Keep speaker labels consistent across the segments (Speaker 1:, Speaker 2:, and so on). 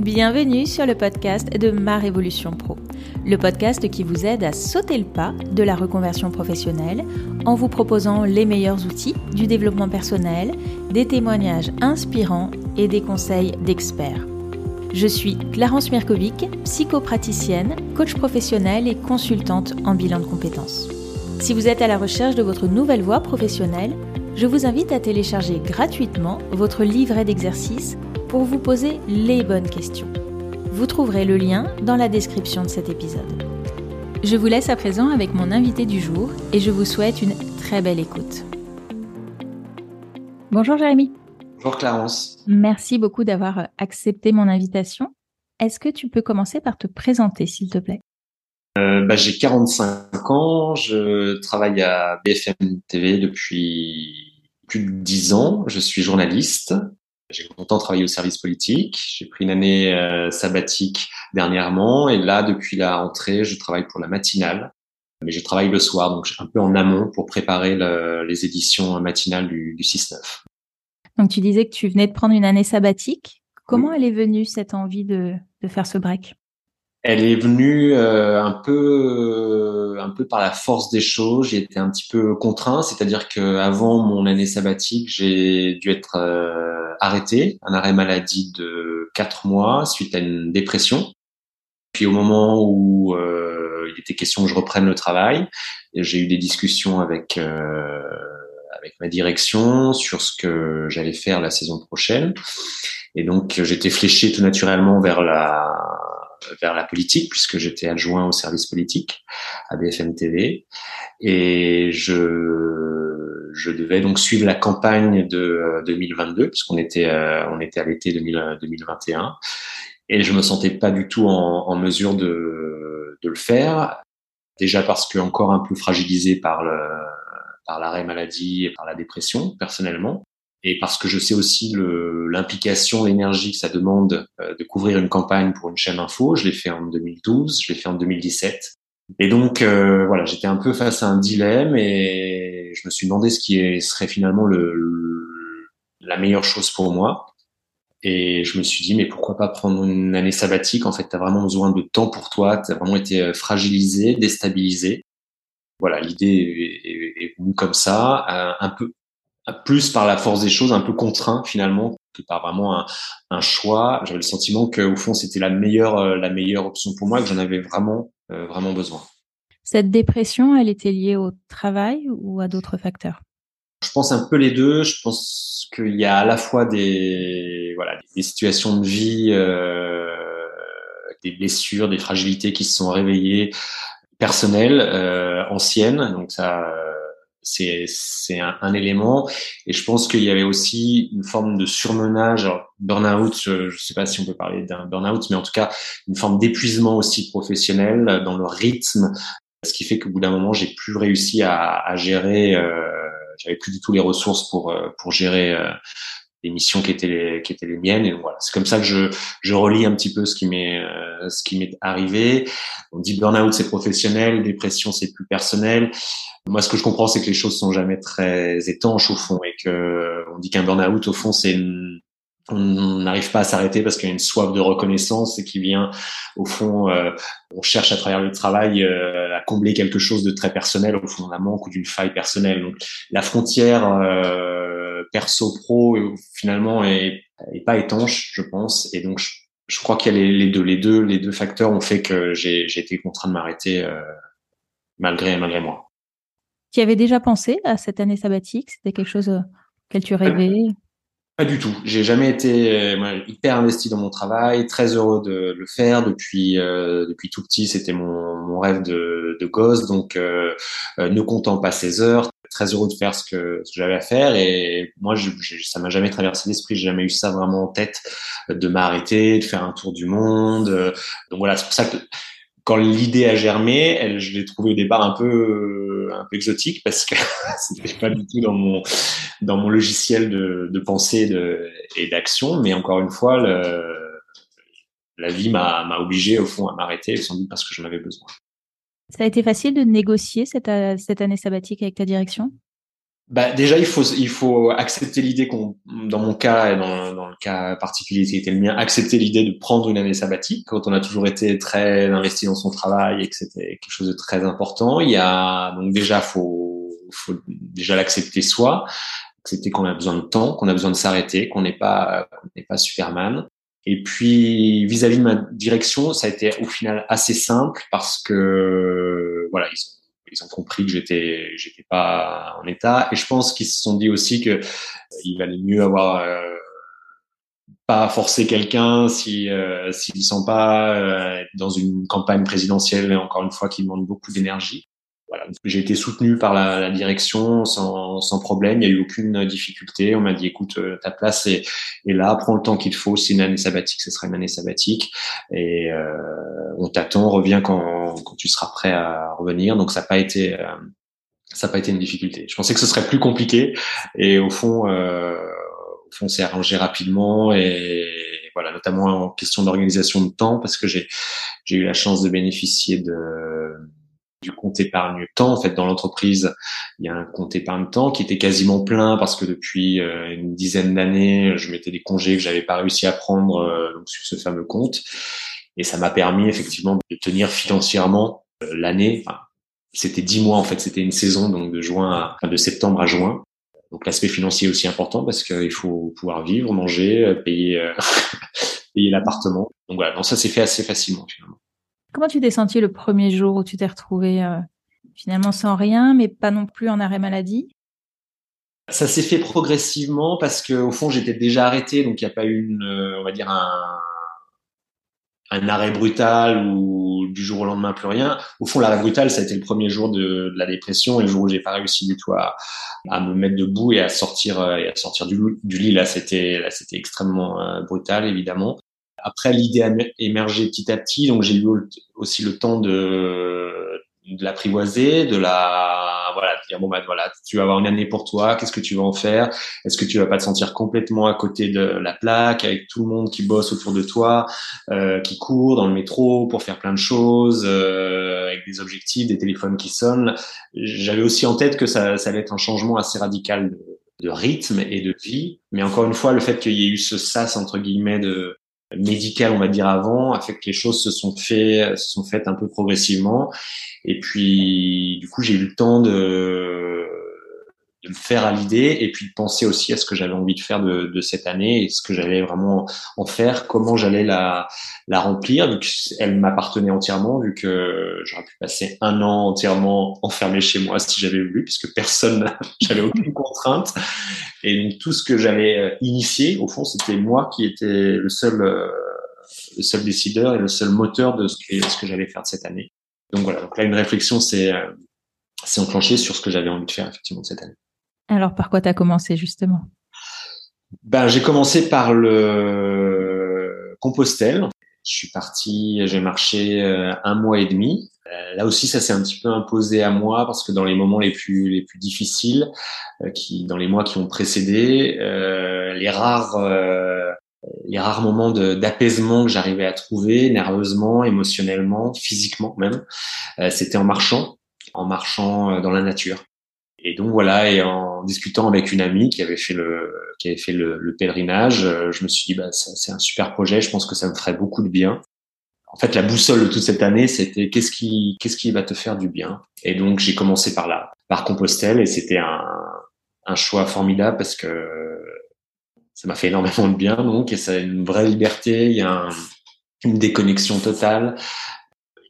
Speaker 1: bienvenue sur le podcast de Ma Révolution Pro, le podcast qui vous aide à sauter le pas de la reconversion professionnelle en vous proposant les meilleurs outils du développement personnel, des témoignages inspirants et des conseils d'experts. Je suis Clarence Mirkovic, psychopraticienne, coach professionnelle et consultante en bilan de compétences. Si vous êtes à la recherche de votre nouvelle voie professionnelle, je vous invite à télécharger gratuitement votre livret d'exercices pour vous poser les bonnes questions. Vous trouverez le lien dans la description de cet épisode. Je vous laisse à présent avec mon invité du jour et je vous souhaite une très belle écoute. Bonjour Jérémy.
Speaker 2: Bonjour Clarence.
Speaker 1: Merci beaucoup d'avoir accepté mon invitation. Est-ce que tu peux commencer par te présenter, s'il te plaît?
Speaker 2: Euh, bah, J'ai 45 ans, je travaille à BFM TV depuis plus de 10 ans, je suis journaliste, j'ai longtemps travaillé au service politique. J'ai pris une année euh, sabbatique dernièrement et là, depuis la rentrée, je travaille pour la matinale. Mais je travaille le soir, donc un peu en amont pour préparer les éditions matinales du, du 6-9.
Speaker 1: Donc tu disais que tu venais de prendre une année sabbatique. Comment elle est venue cette envie de, de faire ce break?
Speaker 2: Elle est venue euh, un peu, un peu par la force des choses. J'ai été un petit peu contraint, c'est-à-dire que avant mon année sabbatique, j'ai dû être euh, arrêté, un arrêt maladie de quatre mois suite à une dépression. Puis au moment où euh, il était question que je reprenne le travail, j'ai eu des discussions avec avec ma direction sur ce que j'allais faire la saison prochaine. Et donc j'étais fléché tout naturellement vers la vers la politique puisque j'étais adjoint au service politique à BFM TV et je je devais donc suivre la campagne de 2022 puisqu'on était euh, on était à l'été 2021 et je me sentais pas du tout en, mesure de de le faire déjà parce que encore un peu fragilisé par le par l'arrêt maladie et par la dépression personnellement et parce que je sais aussi l'implication, l'énergie que ça demande euh, de couvrir une campagne pour une chaîne info. Je l'ai fait en 2012, je l'ai fait en 2017. Et donc euh, voilà, j'étais un peu face à un dilemme et je me suis demandé ce qui serait finalement le, la meilleure chose pour moi. Et je me suis dit, mais pourquoi pas prendre une année sabbatique? En fait, tu as vraiment besoin de temps pour toi, tu as vraiment été euh, fragilisé, déstabilisé. Voilà, l'idée est, est, venue comme ça, un peu plus par la force des choses, un peu contraint finalement que par vraiment un, un choix. J'avais le sentiment que au fond c'était la meilleure euh, la meilleure option pour moi, que j'en avais vraiment euh, vraiment besoin.
Speaker 1: Cette dépression, elle était liée au travail ou à d'autres facteurs?
Speaker 2: Je pense un peu les deux. Je pense qu'il y a à la fois des voilà des situations de vie, euh, des blessures, des fragilités qui se sont réveillées personnelles, euh, anciennes. Donc ça c'est un, élément et je pense qu'il y avait aussi une forme de surmenage burn-out je, je sais pas si on peut parler d'un burn-out mais en tout cas une forme d'épuisement aussi professionnel dans le rythme ce qui fait qu'au bout d'un moment j'ai plus réussi à, à gérer euh, j'avais plus du tout les ressources pour euh, pour gérer euh, les missions qui étaient les qui étaient les miennes. Et voilà. C'est comme ça que je je relis un petit peu ce qui m'est euh, ce qui m'est arrivé. On dit burn-out c'est professionnel. Dépression c'est plus personnel. Moi ce que je comprends c'est que les choses sont jamais très étanches au fond et que on dit qu'un burn-out au fond c'est on n'arrive pas à s'arrêter parce qu'il y a une soif de reconnaissance et qui vient au fond euh, on cherche à travers le travail euh, à combler quelque chose de très personnel au fond d'un manque ou d'une faille personnelle donc la frontière perso pro finalement est, est, pas étanche, je pense. Et donc je, je crois qu'il y a les, deux, les deux, les deux facteurs ont fait que j'ai été contraint de m'arrêter euh, malgré malgré moi.
Speaker 1: Tu avais déjà pensé à cette année sabbatique? C'était quelque chose auquel tu rêvais?
Speaker 2: Pas du tout. J'ai jamais été euh, hyper investi dans mon travail, très heureux de le faire depuis euh, depuis tout petit. C'était mon, mon rêve de, de gosse, donc euh, ne comptant pas ses heures, très heureux de faire ce que, ce que j'avais à faire. Et moi, je, je, ça m'a jamais traversé l'esprit. J'ai jamais eu ça vraiment en tête de m'arrêter, de faire un tour du monde. Donc voilà, c'est pour ça que quand l'idée a germé, elle, je l'ai trouvée au départ un peu un peu exotique parce que c'était pas du tout dans mon dans mon logiciel de, de pensée et d'action. Mais encore une fois, la vie m'a obligé au fond à m'arrêter, sans doute parce que j'en avais besoin.
Speaker 1: Ça a été facile de négocier cette, cette année sabbatique avec ta direction?
Speaker 2: Bah déjà il faut il faut accepter l'idée qu'on dans mon cas et dans, dans le cas particulier qui était le mien accepter l'idée de prendre une année sabbatique quand on a toujours été très investi dans son travail et que c'était quelque chose de très important. Il y a donc déjà faut faut déjà l'accepter soi accepter qu'on a besoin de temps qu'on a besoin de s'arrêter qu'on n'est pas qu'on n'est pas Superman. Et puis vis-à-vis de ma direction ça a été au final assez simple parce que voilà ils ont compris que j'étais j'étais pas en état. Et je pense qu'ils se sont dit aussi que euh, il valait mieux avoir euh, pas forcer quelqu'un si euh, s'ils sont pas euh, dans une campagne présidentielle encore une fois qui demande beaucoup d'énergie voilà, j'ai été soutenu par la, la direction sans, sans, problème. Il n'y a eu aucune difficulté. On m'a dit, écoute, euh, ta place est, est là. Prends le temps qu'il faut. C'est une année sabbatique. Ce sera une année sabbatique. Et euh, on t'attend. Reviens quand, quand tu seras prêt à revenir. Donc ça n'a pas été euh, ça n'a pas été une difficulté. Je pensais que ce serait plus compliqué. Et au fond, euh, au fond, c'est arrangé rapidement et voilà, notamment en question d'organisation de temps parce que j'ai j'ai eu la chance de bénéficier de du compte épargne temps. En fait, dans l'entreprise, il y a un compte épargne temps qui était quasiment plein parce que depuis euh, une dizaine d'années, je mettais des congés que j'avais pas réussi à prendre euh, donc sur ce fameux compte. Et ça m'a permis effectivement de tenir financièrement euh, l'année. Enfin, c'était dix mois en fait, c'était une saison donc de juin à, de septembre à juin. Donc l'aspect financier est aussi important parce qu'il faut pouvoir vivre, manger, payer, payer l'appartement. Donc voilà, donc ça s'est fait assez facilement finalement.
Speaker 1: Comment tu t'es senti le premier jour où tu t'es retrouvé euh, finalement sans rien, mais pas non plus en arrêt maladie?
Speaker 2: Ça s'est fait progressivement parce que au fond j'étais déjà arrêté, donc il n'y a pas eu une, euh, on va dire un, arrêt brutal ou du jour au lendemain plus rien. Au fond, l'arrêt brutal, ça a été le premier jour de, la dépression et le jour où j'ai pas réussi du tout à, me mettre debout et à sortir euh, du lit. Là, c'était là, c'était extrêmement brutal, évidemment. Après, l'idée a émergé petit à petit, donc j'ai eu aussi le temps de, de l'apprivoiser, de la voilà, de dire bon bah voilà, tu vas avoir une année pour toi, qu'est-ce que tu vas en faire? Est-ce que tu vas pas te sentir complètement à côté de la plaque avec tout le monde qui bosse autour de toi, euh, qui court dans le métro pour faire plein de choses, euh, avec des objectifs, des téléphones qui sonnent? J'avais aussi en tête que ça, ça allait être un changement assez radical de rythme et de vie, mais encore une fois, le fait qu'il y ait eu ce sas entre guillemets de médical, on va dire avant, a fait que les choses se sont fait, se sont faites un peu progressivement. Et puis, du coup, j'ai eu le temps de, de me faire à l'idée et puis de penser aussi à ce que j'avais envie de faire de, de, cette année et ce que j'allais vraiment en faire, comment j'allais la, la remplir, vu qu'elle m'appartenait entièrement, vu que j'aurais pu passer un an entièrement enfermé chez moi si j'avais voulu, puisque personne, j'avais aucune contrainte. Et donc tout ce que j'avais euh, initié, au fond, c'était moi qui était le seul, euh, le seul décideur et le seul moteur de ce que, j'allais faire de cette année. Donc voilà, donc là une réflexion s'est euh, enclenchée sur ce que j'avais envie de faire effectivement cette année.
Speaker 1: Alors, par quoi tu as commencé justement?
Speaker 2: Ben, J'ai commencé par le Compostelle. Je suis parti, j'ai marché euh, un mois et demi. Euh, là aussi, ça s'est un petit peu imposé à moi parce que dans les moments les plus les plus difficiles, euh, qui dans les mois qui ont précédé, les rares les rares moments d'apaisement que j'arrivais à trouver, nerveusement, émotionnellement, physiquement même, c'était en marchant, en marchant dans la nature. Et donc voilà, et en discutant avec une amie qui avait fait le qui avait fait le, le pèlerinage, euh, je me suis dit bah c'est un super projet, je pense que ça me ferait beaucoup de bien. En fait, la boussole de toute cette année, c'était qu'est-ce qui qu'est-ce qui va te faire du bien? Et donc j'ai commencé par là, par Compostelle, et c'était un un choix formidable parce que ça m'a fait énormément de bien. Donc et ça a une vraie liberté, il y a un, une déconnexion totale,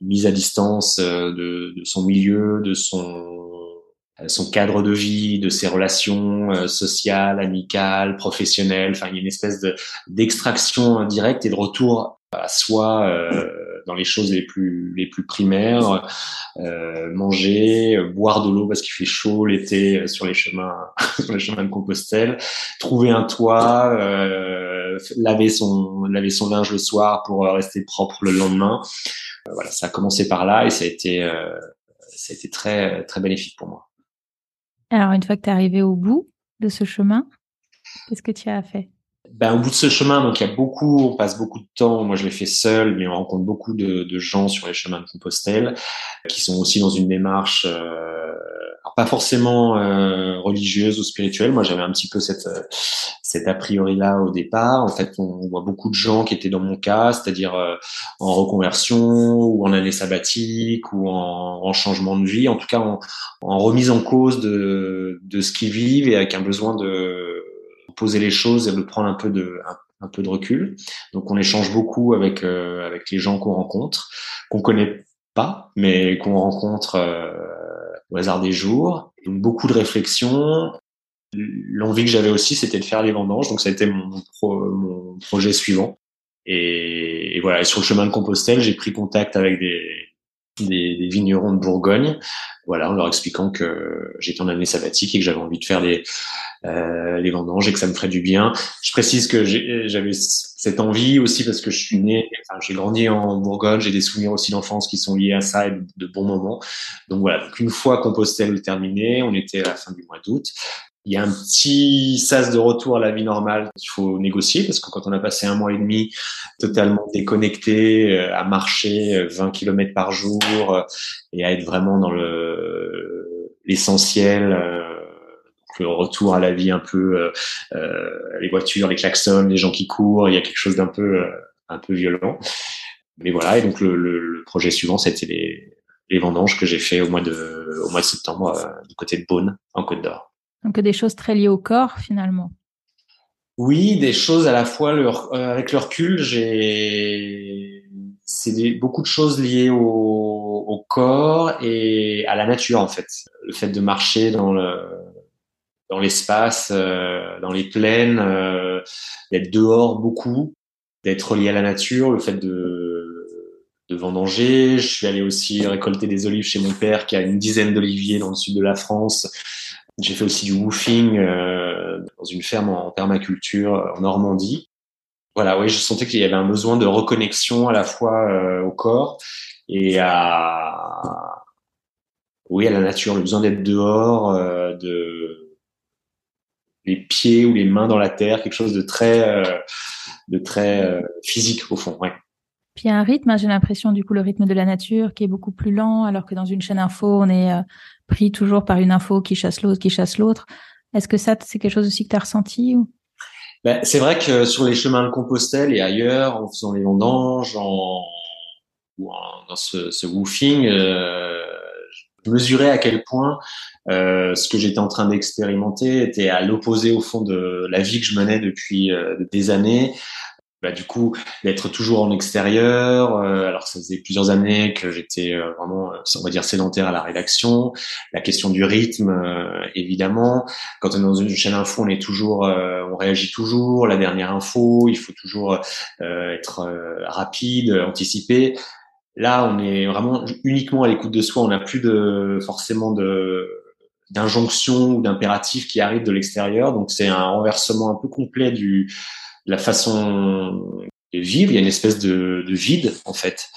Speaker 2: une mise à distance euh, de, de son milieu, de son son cadre de vie, de ses relations euh, sociales, amicales, professionnelles. Enfin, il y a une espèce de d'extraction directe et de retour à soi euh, dans les choses les plus les plus primaires. manger, boire de l'eau parce qu'il fait chaud l'été sur les chemins sur les chemins de Compostelle, trouver un toit, laver son laver son linge le soir pour rester propre le lendemain. voilà, ça a commencé par là et ça a été ça a été très très bénéfique pour moi.
Speaker 1: Alors, une fois que tu es arrivé au bout de ce chemin, qu'est-ce que tu as fait?
Speaker 2: Ben, au bout de ce chemin, donc il y a beaucoup, on passe beaucoup de temps. Moi, je l'ai fait seul, mais on rencontre beaucoup de, de, gens sur les chemins de Compostelle qui sont aussi dans une démarche, euh, pas forcément euh, religieuse ou spirituelle. Moi, j'avais un petit peu cette euh, cet a priori là au départ. En fait, on voit beaucoup de gens qui étaient dans mon cas, c'est-à-dire euh, en reconversion ou en année sabbatique ou en, en changement de vie, en tout cas en, en remise en cause de de ce qu'ils vivent et avec un besoin de poser les choses et de prendre un peu de un, peu de recul. Donc on échange beaucoup avec euh, avec les gens qu'on rencontre, qu'on connaît pas, mais qu'on rencontre euh, au hasard des jours. Donc beaucoup de réflexions. L'envie que j'avais aussi, c'était de faire les vendanges. Donc ça a été mon, mon projet suivant. Et, et, voilà. Et sur le chemin de Compostelle, j'ai pris contact avec des, des, des, vignerons de Bourgogne, voilà, en leur expliquant que j'étais en année sabbatique et que j'avais envie de faire les, euh, les vendanges et que ça me ferait du bien. Je précise que j'avais cette envie aussi parce que je suis né, enfin, j'ai grandi en Bourgogne, j'ai des souvenirs aussi d'enfance qui sont liés à ça et de, bons moments. Donc voilà, une fois Compostelle terminé, on était à la fin du mois d'août. Il y a un petit sas de retour à la vie normale qu'il faut négocier parce que quand on a passé un mois et demi totalement déconnecté, euh, à marcher 20 euh, km par jour euh, et à être vraiment dans le l'essentiel, le retour à la vie un peu, les voitures, les klaxons, les gens qui courent, il y a quelque chose d'un peu un peu violent. Mais voilà, et donc le, le, projet suivant, c'était les, les vendanges que j'ai fait au mois de au mois de septembre du côté de Beaune en Côte d'Or.
Speaker 1: Donc des choses très liées au corps finalement.
Speaker 2: Oui, des choses à la fois euh, avec le recul, j'ai c'est beaucoup de choses liées au, corps et à la nature en fait. Le fait de marcher dans le dans l'espace, euh, dans les plaines, euh, d'être dehors beaucoup, d'être lié à la nature, le fait de de vendanger. Je suis allé aussi récolter des olives chez mon père qui a une dizaine d'oliviers dans le sud de la France. J'ai fait aussi du woofing euh, dans une ferme en permaculture euh, en Normandie. Voilà, oui, je sentais qu'il y avait un besoin de reconnexion à la fois euh, au corps et à oui à la nature, le besoin d'être dehors, de les pieds ou les mains dans la terre, quelque chose de très de très physique au fond. Ouais.
Speaker 1: Puis il y a un rythme, hein, j'ai l'impression du coup le rythme de la nature qui est beaucoup plus lent, alors que dans une chaîne info on est pris toujours par une info qui chasse l'autre, qui chasse l'autre. Est-ce que ça, c'est quelque chose aussi que tu as ressenti ou...
Speaker 2: ben, C'est vrai que sur les chemins de Compostelle et ailleurs, en faisant les vendanges, en, ou dans ce, woofing, euh, je mesurais à quel point euh, ce que j'étais en train d'expérimenter était à l'opposé au fond de la vie que je menais depuis euh, des années, bah, du coup d'être toujours en extérieur. Euh, alors ça faisait plusieurs années que j'étais euh, vraiment, euh, on va dire, sédentaire à la rédaction. La question du rythme, évidemment. Quand on est dans une chaîne info, on est toujours, on réagit toujours. La dernière info, il faut toujours être rapide, anticiper. Là, on est vraiment uniquement à l'écoute de soi. On n'a plus de forcément de d'injonctions ou d'impératifs qui arrivent de l'extérieur. Donc c'est un renversement un peu complet du la façon de vivre, il y a une espèce de, de vide en fait.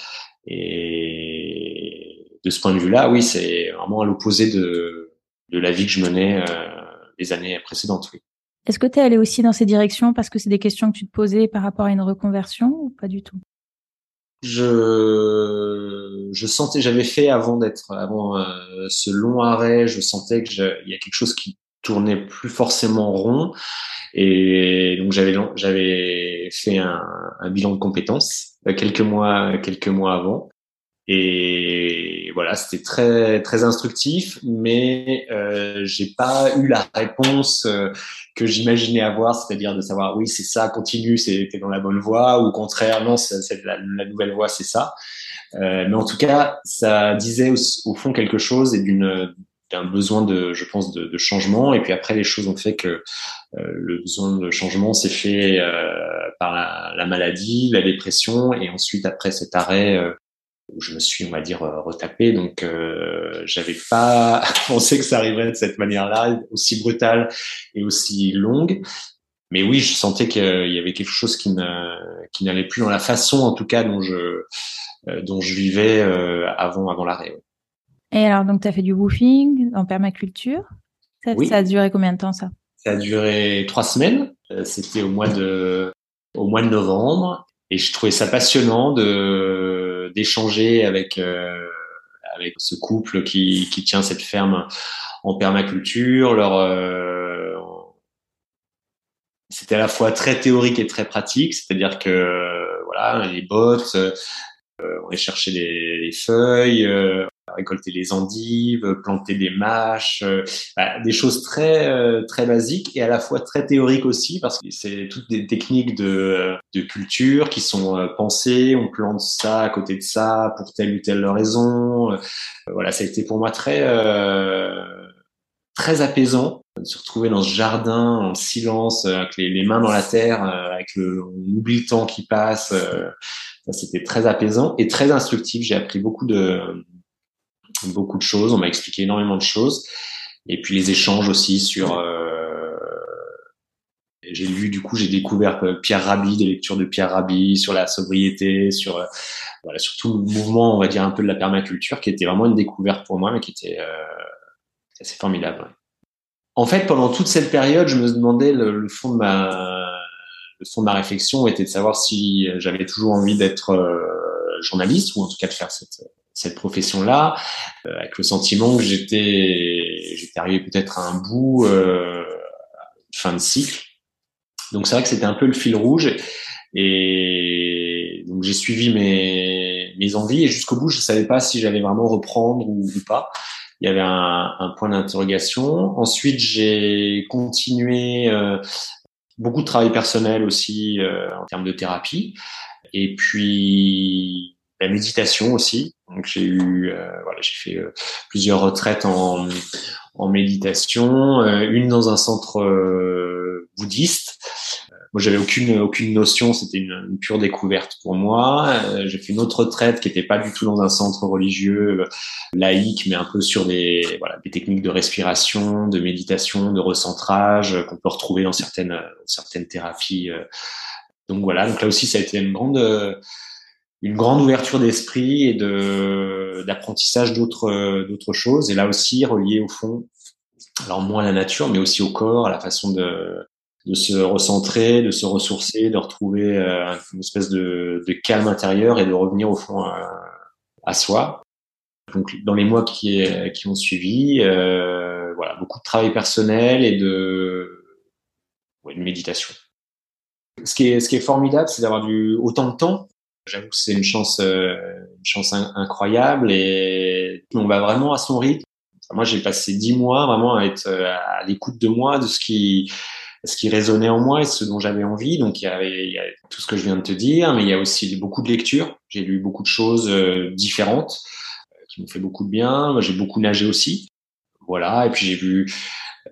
Speaker 2: Et de ce point de vue-là, oui, c'est vraiment à l'opposé de, de la vie que je menais euh, les années précédentes. Oui.
Speaker 1: Est-ce que tu es allé aussi dans ces directions parce que c'est des questions que tu te posais par rapport à une reconversion ou pas du tout?
Speaker 2: Je, je sentais, j'avais fait avant d'être, avant euh, ce long arrêt, je sentais que il y a quelque chose qui tournait plus forcément rond et donc j'avais j'avais fait un, un, bilan de compétences euh, quelques mois quelques mois avant. Et voilà, c'était très très instructif, mais euh, j'ai pas eu la réponse euh, que j'imaginais avoir, c'est-à-dire de savoir oui c'est ça, continue, c'est dans la bonne voie, ou au contraire non, c'est la, nouvelle voie, c'est ça. Euh, mais en tout cas, ça disait au, au fond quelque chose et d'une d'un besoin de, je pense, de, de, changement. Et puis après, les choses ont fait que euh, le besoin de changement s'est fait euh, par la, la, maladie, la dépression, et ensuite après cet arrêt euh, où je me suis, on va dire, retapé. Donc, euh, j'avais pas pensé que ça arriverait de cette manière-là, aussi brutale et aussi longue. Mais oui, je sentais qu'il y avait quelque chose qui n'allait plus dans la façon, en tout cas, dont je dont je vivais avant avant l'arrêt.
Speaker 1: Et alors, donc, tu as fait du woofing en permaculture. Ça, ça a duré combien de temps, ça?
Speaker 2: Ça a duré trois semaines. C'était au mois de au mois de novembre et je trouvais ça passionnant de d'échanger avec avec ce couple qui qui tient cette ferme en permaculture. Leur c'était à la fois très théorique et très pratique, c'est-à-dire que voilà, les bottes, euh, on allait chercher les, feuilles, euh, récolter les endives, planter des mâches, euh, bah, des choses très euh, très basiques et à la fois très théoriques aussi parce que c'est toutes des techniques de, de culture qui sont pensées. On plante ça à côté de ça pour telle ou telle raison. voilà, ça a été pour moi très très apaisant de se retrouver dans ce jardin en silence, euh, avec les, mains dans la terre, euh, avec le, on oublie le temps qui passe. Euh, c'était très apaisant et très instructif. J'ai appris beaucoup de beaucoup de choses. On m'a expliqué énormément de choses. Et puis les échanges aussi sur. j'ai lu du coup, j'ai découvert Pierre Rabhi, des lectures de Pierre Rabhi sur la sobriété, sur voilà, sur tout le mouvement, on va dire un peu de la permaculture, qui était vraiment une découverte pour moi, mais qui était assez formidable. En fait, pendant toute cette période, je me demandais le, fond de ma le fond de ma réflexion était de savoir si j'avais toujours envie d'être euh, journaliste ou en tout cas de faire cette cette profession-là, euh, avec le sentiment que j'étais j'étais arrivé peut-être à un bout euh, fin de cycle. Donc c'est vrai que c'était un peu le fil rouge et donc j'ai suivi mes mes envies et jusqu'au bout je savais pas si j'allais vraiment reprendre ou, ou pas il y avait un, un point d'interrogation. Ensuite, j'ai continué euh, beaucoup de travail personnel aussi euh, en termes de thérapie, et puis la méditation aussi. Donc j'ai eu, euh, voilà, j'ai fait plusieurs retraites en, en méditation, une dans un centre bouddhiste moi, j'avais aucune aucune notion. C'était une, pure découverte pour moi. Euh, j'ai fait une autre retraite qui n'était pas du tout dans un centre religieux euh, laïque, mais un peu sur des voilà des techniques de respiration, de méditation, de recentrage euh, qu'on peut retrouver dans certaines certaines thérapies. Donc voilà. Donc là aussi, ça a été une grande une grande ouverture d'esprit et de d'apprentissage d'autres d'autres choses. Et là aussi relié au fond alors moins à la nature, mais aussi au corps, à la façon de, de se recentrer, de se ressourcer, de retrouver euh, une espèce de, de, calme intérieur et de revenir au fond à, euh, à soi. Donc dans les mois qui, qui ont suivi, euh, voilà, beaucoup de travail personnel et de, ouais, de méditation. Ce qui est, ce qui est formidable, c'est d'avoir du autant de temps. J'avoue que c'est une chance, euh, une chance incroyable et on va vraiment à son rythme. Moi, j'ai passé dix mois vraiment à être à l'écoute de moi, de ce qui, ce qui résonnait en moi et ce dont j'avais envie. Donc il y, avait, a tout ce que je viens de te dire, mais il y a aussi beaucoup de lectures. J'ai lu beaucoup de choses euh, différentes euh, qui m'ont fait beaucoup de bien. J'ai beaucoup nagé aussi. Voilà. Et puis j'ai vu, euh,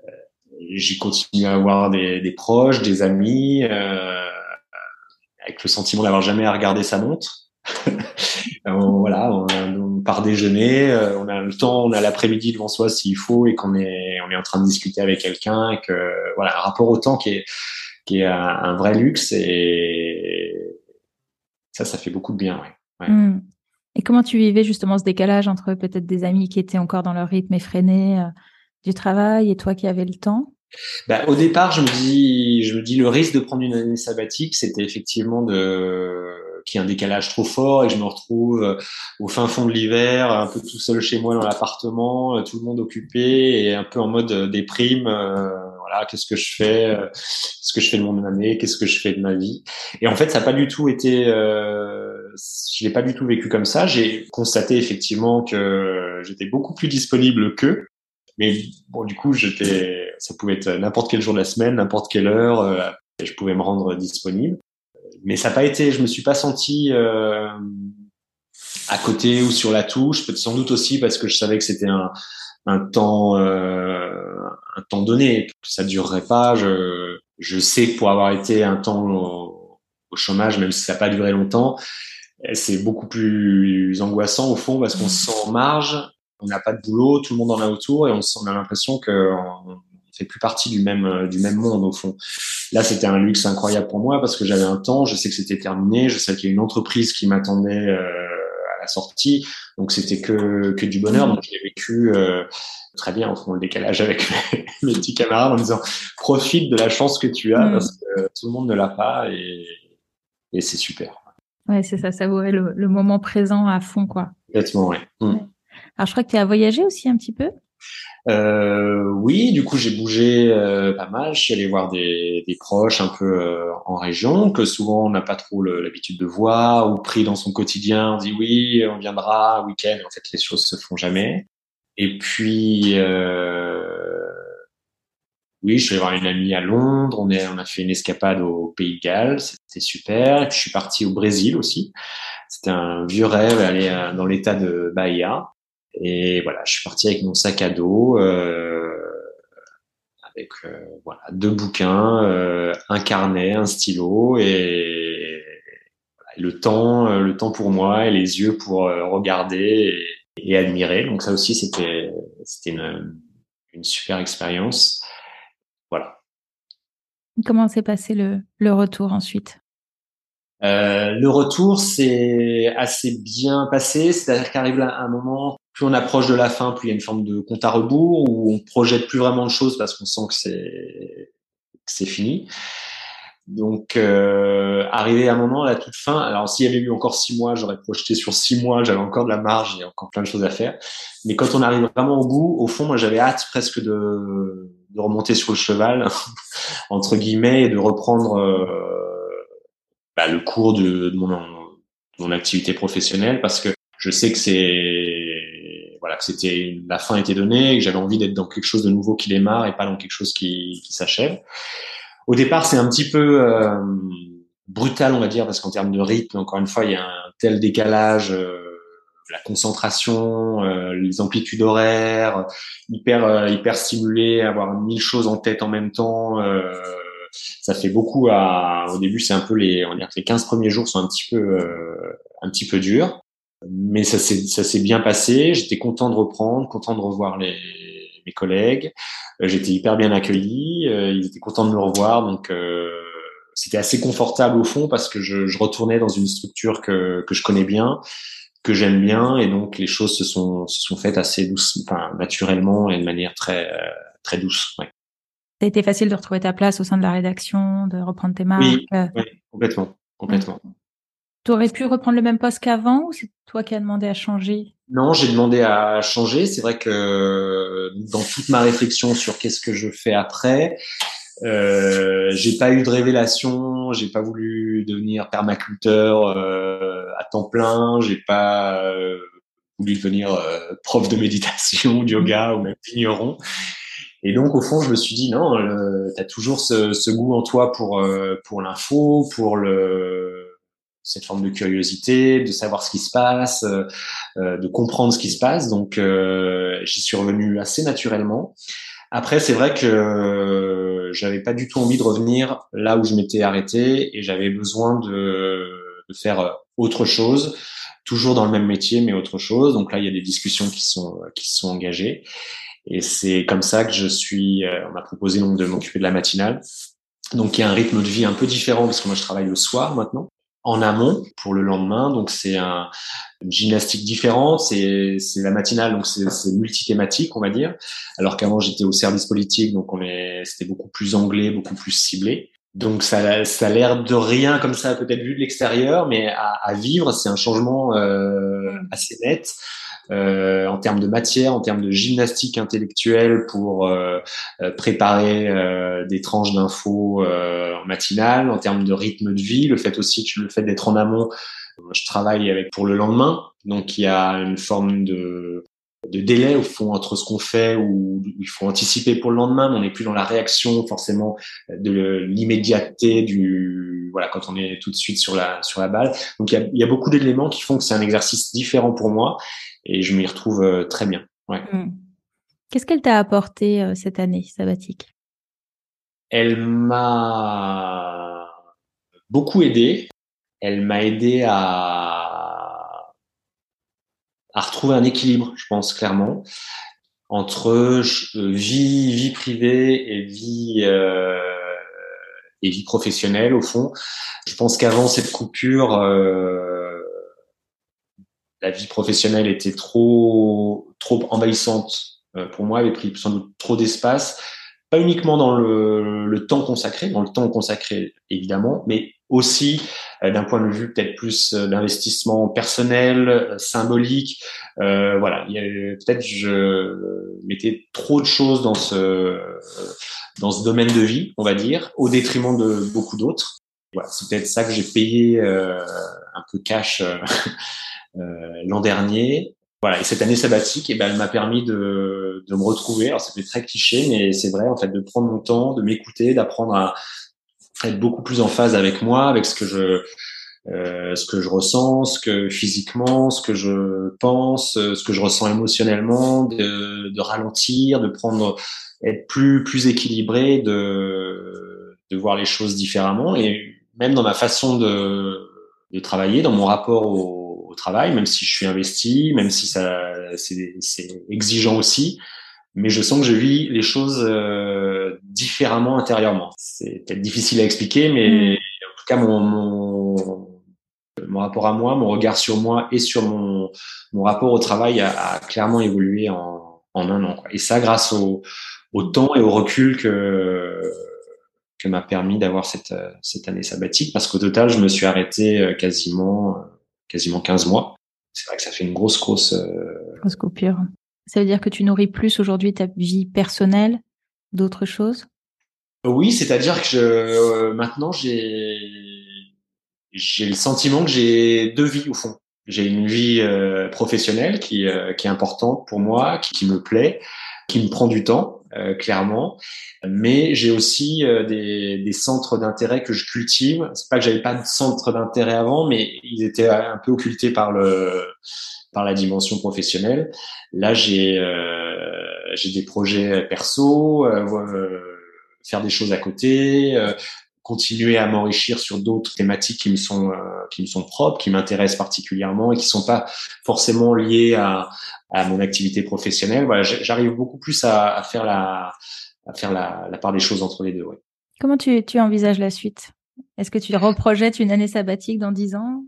Speaker 2: j'ai continué à avoir des, proches, des amis, euh, avec le sentiment d'avoir jamais à regarder sa montre. on, voilà, on, part déjeuner, euh, on a le temps, on a l'après-midi devant soi s'il faut et qu'on est, en train de discuter avec quelqu'un et que voilà, un rapport au temps qui est, un, vrai luxe et ça, ça fait beaucoup de bien.
Speaker 1: Hmm. Et comment tu vivais justement ce décalage entre peut-être des amis qui étaient encore dans leur rythme effréné euh, du travail et toi qui avais le temps?
Speaker 2: Bah, au départ, je me dis, je me dis le risque de prendre une année sabbatique, c'était effectivement de qu'il y ait un décalage trop fort et je me retrouve euh, au fin fond de l'hiver, un peu tout seul chez moi dans l'appartement, euh, tout le monde occupé et un peu en mode euh, déprime. voilà, qu'est-ce que je fais Qu'est-ce que je fais de mon année Qu'est-ce que je fais de ma vie Et en fait, ça n'a pas du tout été. Euh, je l'ai pas du tout vécu comme ça. J'ai constaté effectivement que j'étais beaucoup plus disponible qu'eux. Mais bon, du coup, j'étais, ça pouvait être n'importe quel jour de la semaine, n'importe quelle heure, et je pouvais me rendre disponible mais ça n'a pas été, je me suis pas senti euh, à côté ou sur la touche. Peut-être sans doute aussi parce que je savais que c'était un, un temps, euh, un temps donné, ça durerait pas. Je, je sais que pour avoir été un temps au, chômage, même si ça n'a pas duré longtemps, c'est beaucoup plus angoissant au fond parce qu'on se sent en marge, on n'a pas de boulot, tout le monde en a autour et on a l'impression que fait plus partie du même euh, du même monde au fond. Là, c'était un luxe incroyable pour moi parce que j'avais un temps, je sais que c'était terminé, je sais qu'il y a une entreprise qui m'attendait euh, à la sortie. Donc c'était que que du bonheur. Donc j'ai vécu euh, très bien en fond le décalage avec mes, petits camarades en disant profite de la chance que tu as mm. parce que tout le monde ne l'a pas et, et c'est super.
Speaker 1: Ouais, c'est ça, savourer le, le moment présent à fond, quoi.
Speaker 2: Complètement, ouais. Mm.
Speaker 1: Alors, je crois que tu as voyagé aussi un petit peu?
Speaker 2: Euh, oui, du coup, j'ai bougé euh, pas mal. Je suis allé voir des, des proches un peu euh, en région que souvent on n'a pas trop l'habitude de voir ou pris dans son quotidien. On dit oui, on viendra week-end. En fait, les choses se font jamais. Et puis, euh, oui, je suis allé voir une amie à Londres. On, est, on a fait une escapade au Pays de Galles. C'était super. Je suis parti au Brésil aussi. C'était un vieux rêve, aller dans l'état de Bahia. Et voilà, je suis parti avec mon sac à dos, euh, avec euh, voilà deux bouquins, euh, un carnet, un stylo et, le temps, le temps pour moi et les yeux pour regarder et, admirer. Donc ça aussi, c'était c'était une, une super expérience. Voilà.
Speaker 1: Comment s'est passé le, le retour ensuite?
Speaker 2: Euh, le retour, c'est assez bien passé. C'est-à-dire qu'arrive un moment, plus on approche de la fin, plus il y a une forme de compte à rebours où on projette plus vraiment de choses parce qu'on sent que c'est c'est fini. Donc, euh, arrivé à un moment, à la toute fin, alors s'il y avait eu encore six mois, j'aurais projeté sur six mois, j'avais encore de la marge, et encore plein de choses à faire. Mais quand on arrive vraiment au bout, au fond, moi j'avais hâte presque de, de remonter sur le cheval, entre guillemets, et de reprendre euh, bah, le cours de, mon, activité professionnelle, parce que je sais que c'est c'était la fin était donnée, que j'avais envie d'être dans quelque chose de nouveau qui démarre et pas dans quelque chose qui, qui s'achève. Au départ, c'est un petit peu euh, brutal, on va dire, parce qu'en termes de rythme, encore une fois, il y a un tel décalage, euh, la concentration, euh, les amplitudes horaires, hyper hyper stimulé, avoir mille choses en tête en même temps ça fait beaucoup à au début c'est un peu les on va dire que les 15 premiers jours sont un petit peu euh, un petit peu durs mais ça s'est bien passé j'étais content de reprendre content de revoir les mes collègues euh, j'étais hyper bien accueilli euh, ils étaient contents de me revoir donc c'était assez confortable au fond parce que je, je, retournais dans une structure que que je connais bien que j'aime bien et donc les choses se sont se sont faites assez douce enfin naturellement et de manière très très douce ouais.
Speaker 1: Ça a été facile de retrouver ta place au sein de la rédaction, de reprendre tes marques.
Speaker 2: Oui, complètement, complètement.
Speaker 1: Tu aurais pu reprendre le même poste qu'avant ou c'est toi qui as demandé à changer?
Speaker 2: Non, j'ai demandé à changer. C'est vrai que dans toute ma réflexion sur qu'est-ce que je fais après, euh, j'ai pas eu de révélation. J'ai pas voulu devenir permaculteur euh, à temps plein. J'ai pas euh, voulu devenir euh, prof de méditation, de yoga ou même vigneron. Et donc, au fond, je me suis dit, non, tu as toujours ce, ce, goût en toi pour, euh, pour l'info, pour le, cette forme de curiosité, de savoir ce qui se passe, euh, euh de comprendre ce qui se passe. Donc, euh, j'y suis revenu assez naturellement. Après, c'est vrai que j'avais pas du tout envie de revenir là où je m'étais arrêté et j'avais besoin de, de faire autre chose, toujours dans le même métier, mais autre chose. Donc là, il y a des discussions qui sont qui sont engagées. Et c'est comme ça que je suis. Euh, on m'a proposé donc de m'occuper de la matinale. Donc il y a un rythme de vie un peu différent parce que moi je travaille le soir maintenant en amont pour le lendemain. Donc c'est un, une gymnastique différente. C'est la matinale donc c'est c'est multithématique on va dire. Alors qu'avant j'étais au service politique donc on est c'était beaucoup plus anglais, beaucoup plus ciblé. Donc ça, ça a l'air de rien comme ça peut-être vu de l'extérieur, mais à, à vivre c'est un changement euh, assez net euh, en termes de matière, en termes de gymnastique intellectuelle pour euh, euh préparer euh, des tranches d'infos euh, en matinale, en termes de rythme de vie, le fait aussi que le fait d'être en amont, je travaille avec pour le lendemain, donc il y a une forme de de délai au fond entre ce qu'on fait ou il faut anticiper pour le lendemain mais on n'est plus dans la réaction forcément de l'immédiateté du voilà quand on est tout de suite sur la sur la balle donc il y a, y a beaucoup d'éléments qui font que c'est un exercice différent pour moi et je m'y retrouve euh, très bien. Ouais. Mmh.
Speaker 1: Qu'est-ce qu'elle t'a apporté euh, cette année sabbatique?
Speaker 2: Elle m'a beaucoup aidé. Elle m'a aidé à, à retrouver un équilibre, je pense clairement, entre euh, vie, vie privée et vie euh, et vie professionnelle au fond. Je pense qu'avant cette coupure, euh, la vie professionnelle était trop trop envahissante pour moi, avait pris sans doute trop d'espace, pas uniquement dans le, temps consacré, dans le temps consacré évidemment, mais aussi euh, d'un point de vue peut-être plus euh, d'investissement personnel, euh, symbolique. Euh, voilà, peut-être je mettais trop de choses dans ce dans ce domaine de vie, on va dire, au détriment de beaucoup d'autres. Voilà, c'est peut-être ça que j'ai payé un peu cash l'an dernier. Voilà, et cette année sabbatique, eh ben, elle m'a permis de, de me retrouver. Alors, ça fait très cliché, mais c'est vrai, en fait, de prendre mon temps, de m'écouter, d'apprendre à, être beaucoup plus en phase avec moi, avec ce que je euh, ce que je ressens, ce que physiquement, ce que je pense, euh, ce que je ressens émotionnellement, de, de ralentir, de prendre, être plus plus équilibré, de de voir les choses différemment et même dans ma façon de de travailler, dans mon rapport au, au travail, même si je suis investi, même si ça c'est exigeant aussi, mais je sens que je vis les choses euh, différemment intérieurement. C'est peut-être difficile à expliquer, mais mm. en tout cas, mon, mon, mon, rapport à moi, mon regard sur moi et sur mon, mon rapport au travail a, a clairement évolué en, en un an. Quoi. Et ça, grâce au, au temps et au recul que que m'a permis d'avoir cette, cette année sabbatique, parce qu'au total, je me suis arrêté euh, quasiment quasiment 15 mois. C'est vrai que ça fait une grosse, grosse...
Speaker 1: Grosse coupure. Ça veut dire que tu nourris plus aujourd'hui ta vie personnelle d'autres choses?
Speaker 2: Oui, c'est-à-dire que je, euh, maintenant j'ai j'ai le sentiment que j'ai deux vies au fond. J'ai une vie euh, professionnelle qui, euh, qui est importante pour moi, qui, qui, me plaît, qui me prend du temps, clairement. Mais j'ai aussi des, des centres d'intérêt que je cultive. C'est pas que j'avais pas de centre d'intérêt avant, mais ils étaient un peu occultés par le par la dimension professionnelle. Là, j'ai euh, j'ai des projets perso, euh, euh, faire des choses à côté, continuer à m'enrichir sur d'autres thématiques qui me sont qui me sont propres, qui m'intéressent particulièrement et qui sont pas forcément liées à, à mon activité professionnelle. Voilà, j'arrive beaucoup plus à, à, faire la à faire la, la, part des choses entre les deux. Ouais.
Speaker 1: Comment tu, tu envisages la suite? Est-ce que tu reprojettes une année sabbatique dans dix ans?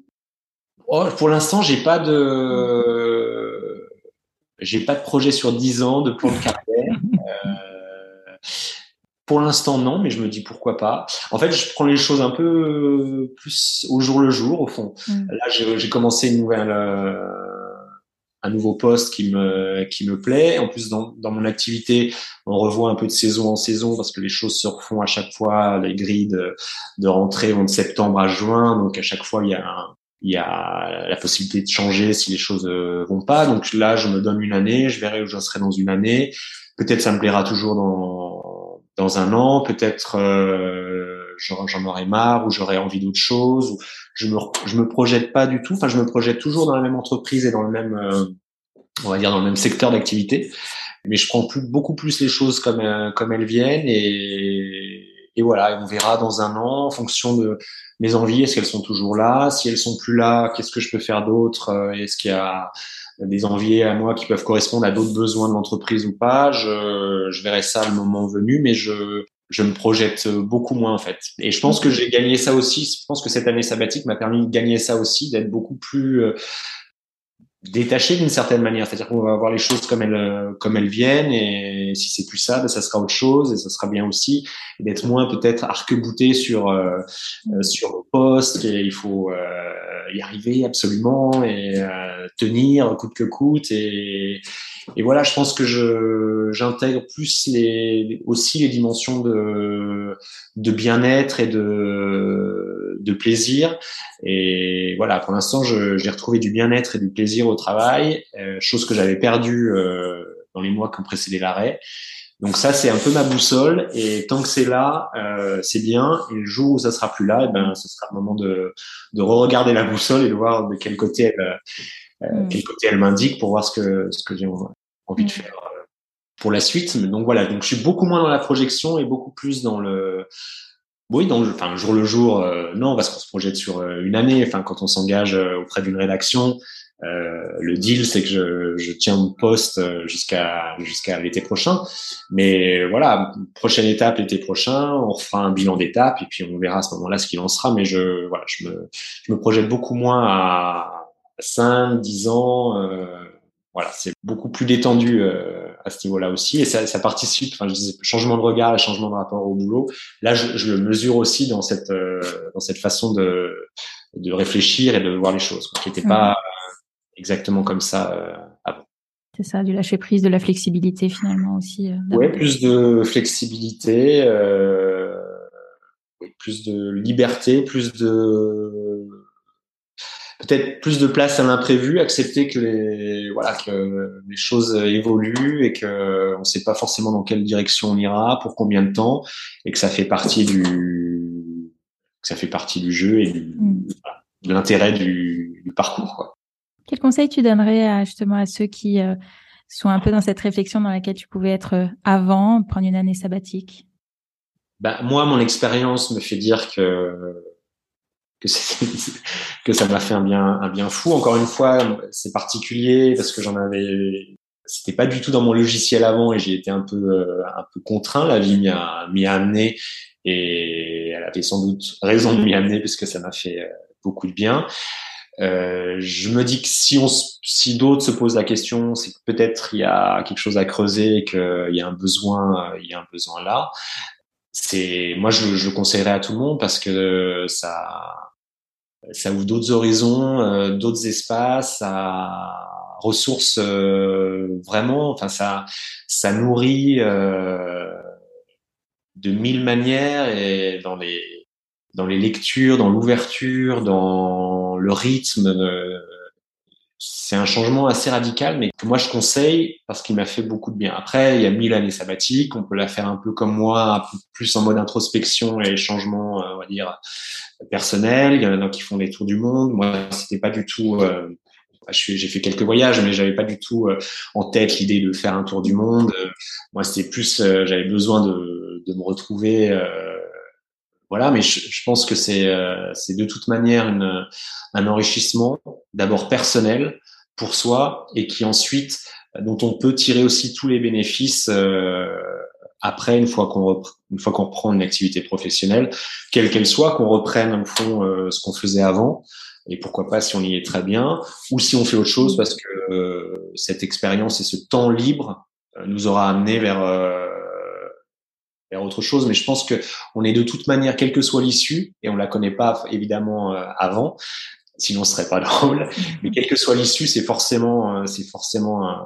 Speaker 2: Oh, pour l'instant, j'ai pas de, j'ai pas de projet sur 10 ans, de plan de carrière. Euh, pour l'instant, non, mais je me dis pourquoi pas. En fait, je prends les choses un peu plus au jour le jour, au fond. Mm. Là, j'ai commencé une nouvelle, euh, un nouveau poste qui me qui me plaît. En plus, dans, dans mon activité, on revoit un peu de saison en saison parce que les choses se refont à chaque fois. Les grilles de, de rentrée vont de septembre à juin, donc à chaque fois il y a un, il y a la possibilité de changer si les choses euh, vont pas. Donc là, je me donne une année, je verrai où j'en serai dans une année. Peut-être ça me plaira toujours dans dans un an. Peut-être euh, j'en aurai marre ou j'aurai envie d'autre chose. Ou je me je me projette pas du tout. Enfin, je me projette toujours dans la même entreprise et dans le même euh, on va dire dans le même secteur d'activité. Mais je prends plus beaucoup plus les choses comme euh, comme elles viennent et et voilà, on verra dans un an en fonction de mes envies, est-ce qu'elles sont toujours là? Si elles sont plus là, qu'est-ce que je peux faire d'autre? Euh, Est-ce qu'il y a des envies à moi qui peuvent correspondre à d'autres besoins de l'entreprise ou pas je, je verrai ça le moment venu, mais je, je me projette beaucoup moins en fait. Et je pense que j'ai gagné ça aussi. Je pense que cette année sabbatique m'a permis de gagner ça aussi, d'être beaucoup plus euh, détaché d'une certaine manière. C'est-à-dire qu'on va voir les choses comme elles, euh, comme elles viennent et si c'est plus ça, ben ça sera autre chose et ça sera bien aussi. D'être moins peut-être arc-bouté sur, euh, euh, sur le poste et il faut y arriver absolument et tenir coûte que coûte et, et voilà, je pense que je j'intègre plus les aussi les dimensions de de bien-être et de de plaisir. Et voilà, pour l'instant, j'ai retrouvé du bien-être et du plaisir au travail, euh, chose que j'avais perdue euh, dans les mois qui ont précédé l'arrêt. Donc ça, c'est un peu ma boussole. Et tant que c'est là, euh, c'est bien. Et le jour où ça sera plus là, et eh ben, ce sera le moment de, de re-regarder la boussole et de voir de quel côté elle, euh, mm. quel côté elle m'indique pour voir ce que ce que j'ai envie de mm. faire euh, pour la suite. Donc voilà, donc je suis beaucoup moins dans la projection et beaucoup plus dans le oui, dans le, enfin, jour le jour, euh, non, parce qu'on se projette sur une année. Enfin, quand on s'engage auprès d'une rédaction, euh, le deal, c'est que je, je, tiens mon poste jusqu'à jusqu'à l'été prochain. Mais voilà, prochaine étape l'été prochain, on refera un bilan d'étape et puis on verra à ce moment-là ce qu'il en sera. Mais je voilà, je me je me projette beaucoup moins à 5, 10 ans. Euh, voilà, c'est beaucoup plus détendu euh, à ce niveau-là aussi, et ça, ça participe. Enfin, je disais changement de regard, changement de rapport au boulot. Là, je, je le mesure aussi dans cette euh, dans cette façon de de réfléchir et de voir les choses, qui n'était pas mmh. Exactement comme ça euh, avant.
Speaker 1: C'est ça, du lâcher prise, de la flexibilité finalement aussi. Euh,
Speaker 2: oui, plus de flexibilité, euh, plus de liberté, plus de peut-être plus de place à l'imprévu, accepter que les voilà que les choses évoluent et que on ne sait pas forcément dans quelle direction on ira, pour combien de temps, et que ça fait partie du que ça fait partie du jeu et du, mm. de l'intérêt du, du, parcours. Quoi.
Speaker 1: Quel conseil tu donnerais à, justement à ceux qui euh, sont un peu dans cette réflexion dans laquelle tu pouvais être euh, avant, prendre une année sabbatique?
Speaker 2: Bah, moi, mon expérience me fait dire que que, que ça m'a fait un bien un bien fou. Encore une fois, c'est particulier parce que j'en avais c'était pas du tout dans mon logiciel avant et j'ai été un peu euh, un peu contraint. La vie m'y a amené et elle avait sans doute raison de m'y amener puisque ça m'a fait beaucoup de bien. Euh, je me dis que si si d'autres se posent la question, c'est que peut-être il y a quelque chose à creuser et qu'il y a un besoin il y a un besoin là. C'est moi je, je, le conseillerais à tout le monde parce que ça ça ouvre d'autres horizons, euh, d'autres espaces, ça ressource euh, vraiment, enfin ça ça nourrit euh, de mille manières et dans les dans les lectures, dans l'ouverture, dans le rythme c'est un changement assez radical, mais que moi je conseille parce qu'il m'a fait beaucoup de bien. Après, il y a mille années sabbatiques, on peut la faire un peu comme moi, plus en mode introspection et changement, euh, on va dire, personnel. Il y en a qui font des tours du monde. Moi, c'était pas du tout. Euh, j'ai fait quelques voyages, mais j'avais pas du tout euh, en tête l'idée de faire un tour du monde. moi, c'était plus, j'avais besoin de, de, me retrouver voilà, mais je, je pense que c'est euh, de toute manière une, un enrichissement, d'abord personnel pour soi, et qui ensuite dont on peut tirer aussi tous les bénéfices euh, après une fois qu'on une fois qu'on reprend une activité professionnelle, quelle qu'elle soit, qu'on reprenne au fond euh, ce qu'on faisait avant, et pourquoi pas si on y est très bien, ou si on fait autre chose parce que cette expérience et ce temps libre nous aura amené vers autre chose. Mais je pense que on est de toute manière, quelle que soit l'issue, et on la connaît pas évidemment euh, avant, sinon ce serait pas drôle. Mais quelle que soit l'issue, c'est forcément, euh, c'est forcément un,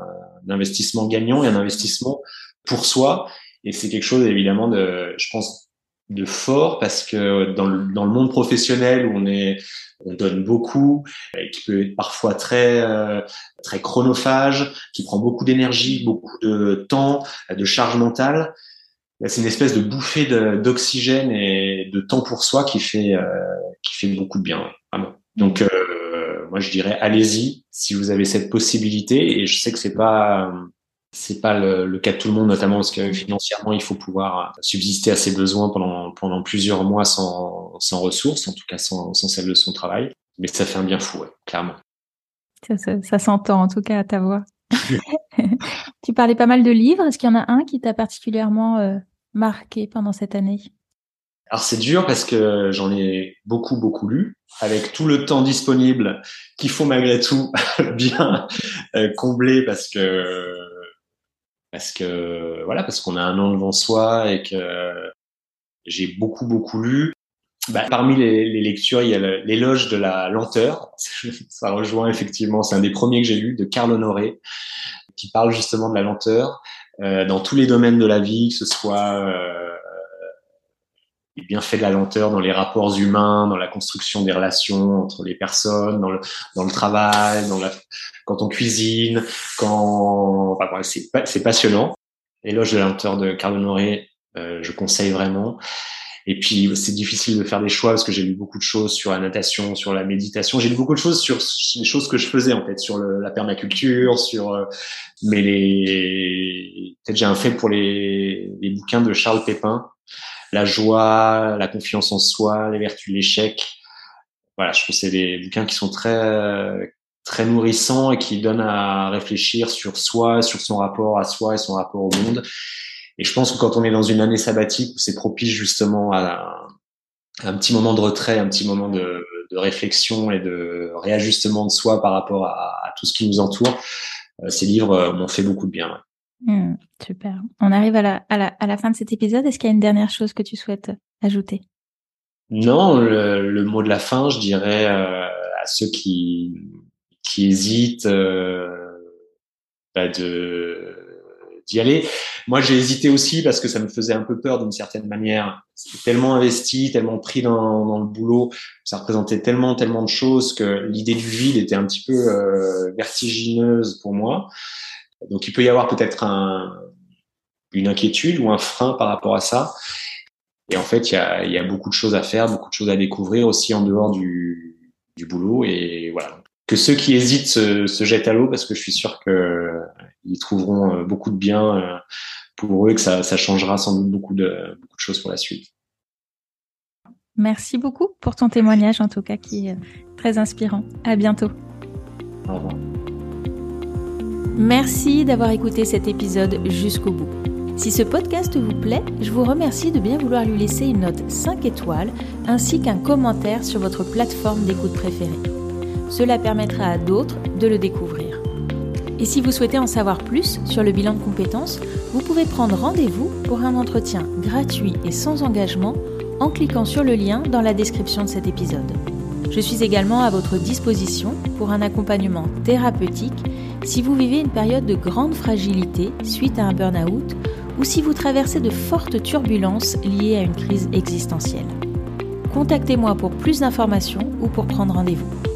Speaker 2: investissement gagnant et un investissement pour soi. Et c'est quelque chose évidemment de, je pense, de fort parce que dans le, dans le monde professionnel où on est, on donne beaucoup, et qui peut être parfois très euh, très chronophage, qui prend beaucoup d'énergie, beaucoup de temps, de charge mentale c'est une espèce de bouffée d'oxygène et de temps pour soi qui fait euh, qui fait beaucoup de bien, vraiment. Donc euh, moi je dirais allez-y si vous avez cette possibilité et je sais que c'est pas c'est pas le, cas de tout le monde notamment parce que financièrement il faut pouvoir subsister à ses besoins pendant pendant plusieurs mois sans sans ressources en tout cas sans sans celle de son travail mais ça fait un bien fou clairement.
Speaker 1: Ça, ça, ça s'entend en tout cas à ta voix. tu parlais pas mal de livres. Est-ce qu'il y en a un qui t'a particulièrement euh, marqué pendant cette année?
Speaker 2: Alors c'est dur parce que j'en ai beaucoup beaucoup lu avec tout le temps disponible qu'il faut malgré tout bien euh, combler parce que parce que voilà parce qu'on a un an devant soi et que j'ai beaucoup beaucoup lu. Bah, parmi les, les, lectures, il y a l'éloge de la lenteur. Ça rejoint effectivement, c'est un des premiers que j'ai lu de Carl Honoré qui parle justement de la lenteur dans tous les domaines de la vie, que ce soit euh, les bienfaits de la lenteur dans les rapports humains, dans la construction des relations entre les personnes, dans le, dans le travail, dans la, quand on cuisine, quand enfin, c'est passionnant. Éloge de la lenteur de Carl Honoré, euh, je conseille vraiment. Et puis c'est difficile de faire des choix parce que j'ai lu beaucoup de choses sur la natation, sur la méditation. J'ai lu beaucoup de choses sur les choses que je faisais en fait, sur le, la permaculture, sur euh, mais les peut-être j'ai un fait pour les, les bouquins de Charles Pépin, la joie, la confiance en soi, les vertus l'échec. Voilà, je trouve que c'est des bouquins qui sont très très nourrissants et qui donnent à réfléchir sur soi, sur son rapport à soi et son rapport au monde. Et je pense que quand on est dans une année sabbatique où c'est propice justement à, un petit moment de retrait, un petit moment de, de, réflexion et de réajustement de soi par rapport à, tout ce qui nous entoure, ces livres m'ont fait beaucoup de bien.
Speaker 1: Mmh, super. On arrive à la, à, la, à la fin de cet épisode. Est-ce qu'il y a une dernière chose que tu souhaites ajouter?
Speaker 2: Non, le, mot de la fin, je dirais à ceux qui, qui hésitent bah de d'y aller. Moi, j'ai hésité aussi parce que ça me faisait un peu peur d'une certaine manière. Tellement investi, tellement pris dans, dans, le boulot, ça représentait tellement, tellement de choses que l'idée du vide était un petit peu euh, vertigineuse pour moi. Donc, il peut y avoir peut-être un, une inquiétude ou un frein par rapport à ça. Et en fait, il y a, y a, beaucoup de choses à faire, beaucoup de choses à découvrir aussi en dehors du, du boulot. Et voilà que ceux qui hésitent se, jettent à l'eau parce que je suis sûr qu'ils trouveront euh, beaucoup de bien euh, pour eux et que ça, changera sans doute beaucoup de, beaucoup de choses pour la suite.
Speaker 1: Merci beaucoup pour ton témoignage en tout cas qui est très inspirant. À bientôt.
Speaker 2: Au revoir.
Speaker 1: Merci d'avoir écouté cet épisode jusqu'au bout. Si ce podcast vous plaît, je vous remercie de bien vouloir lui laisser une note 5 étoiles ainsi qu'un commentaire sur votre plateforme d'écoute préférée. Cela permettra à d'autres de le découvrir. Et si vous souhaitez en savoir plus sur le bilan de compétences, vous pouvez prendre rendez-vous pour un entretien gratuit et sans engagement en cliquant sur le lien dans la description de cet épisode. Je suis également à votre disposition pour un accompagnement thérapeutique si vous vivez une période de grande fragilité suite à un burn-out ou si vous traversez de fortes turbulences liées à une crise existentielle. Contactez-moi pour plus d'informations ou pour prendre rendez-vous.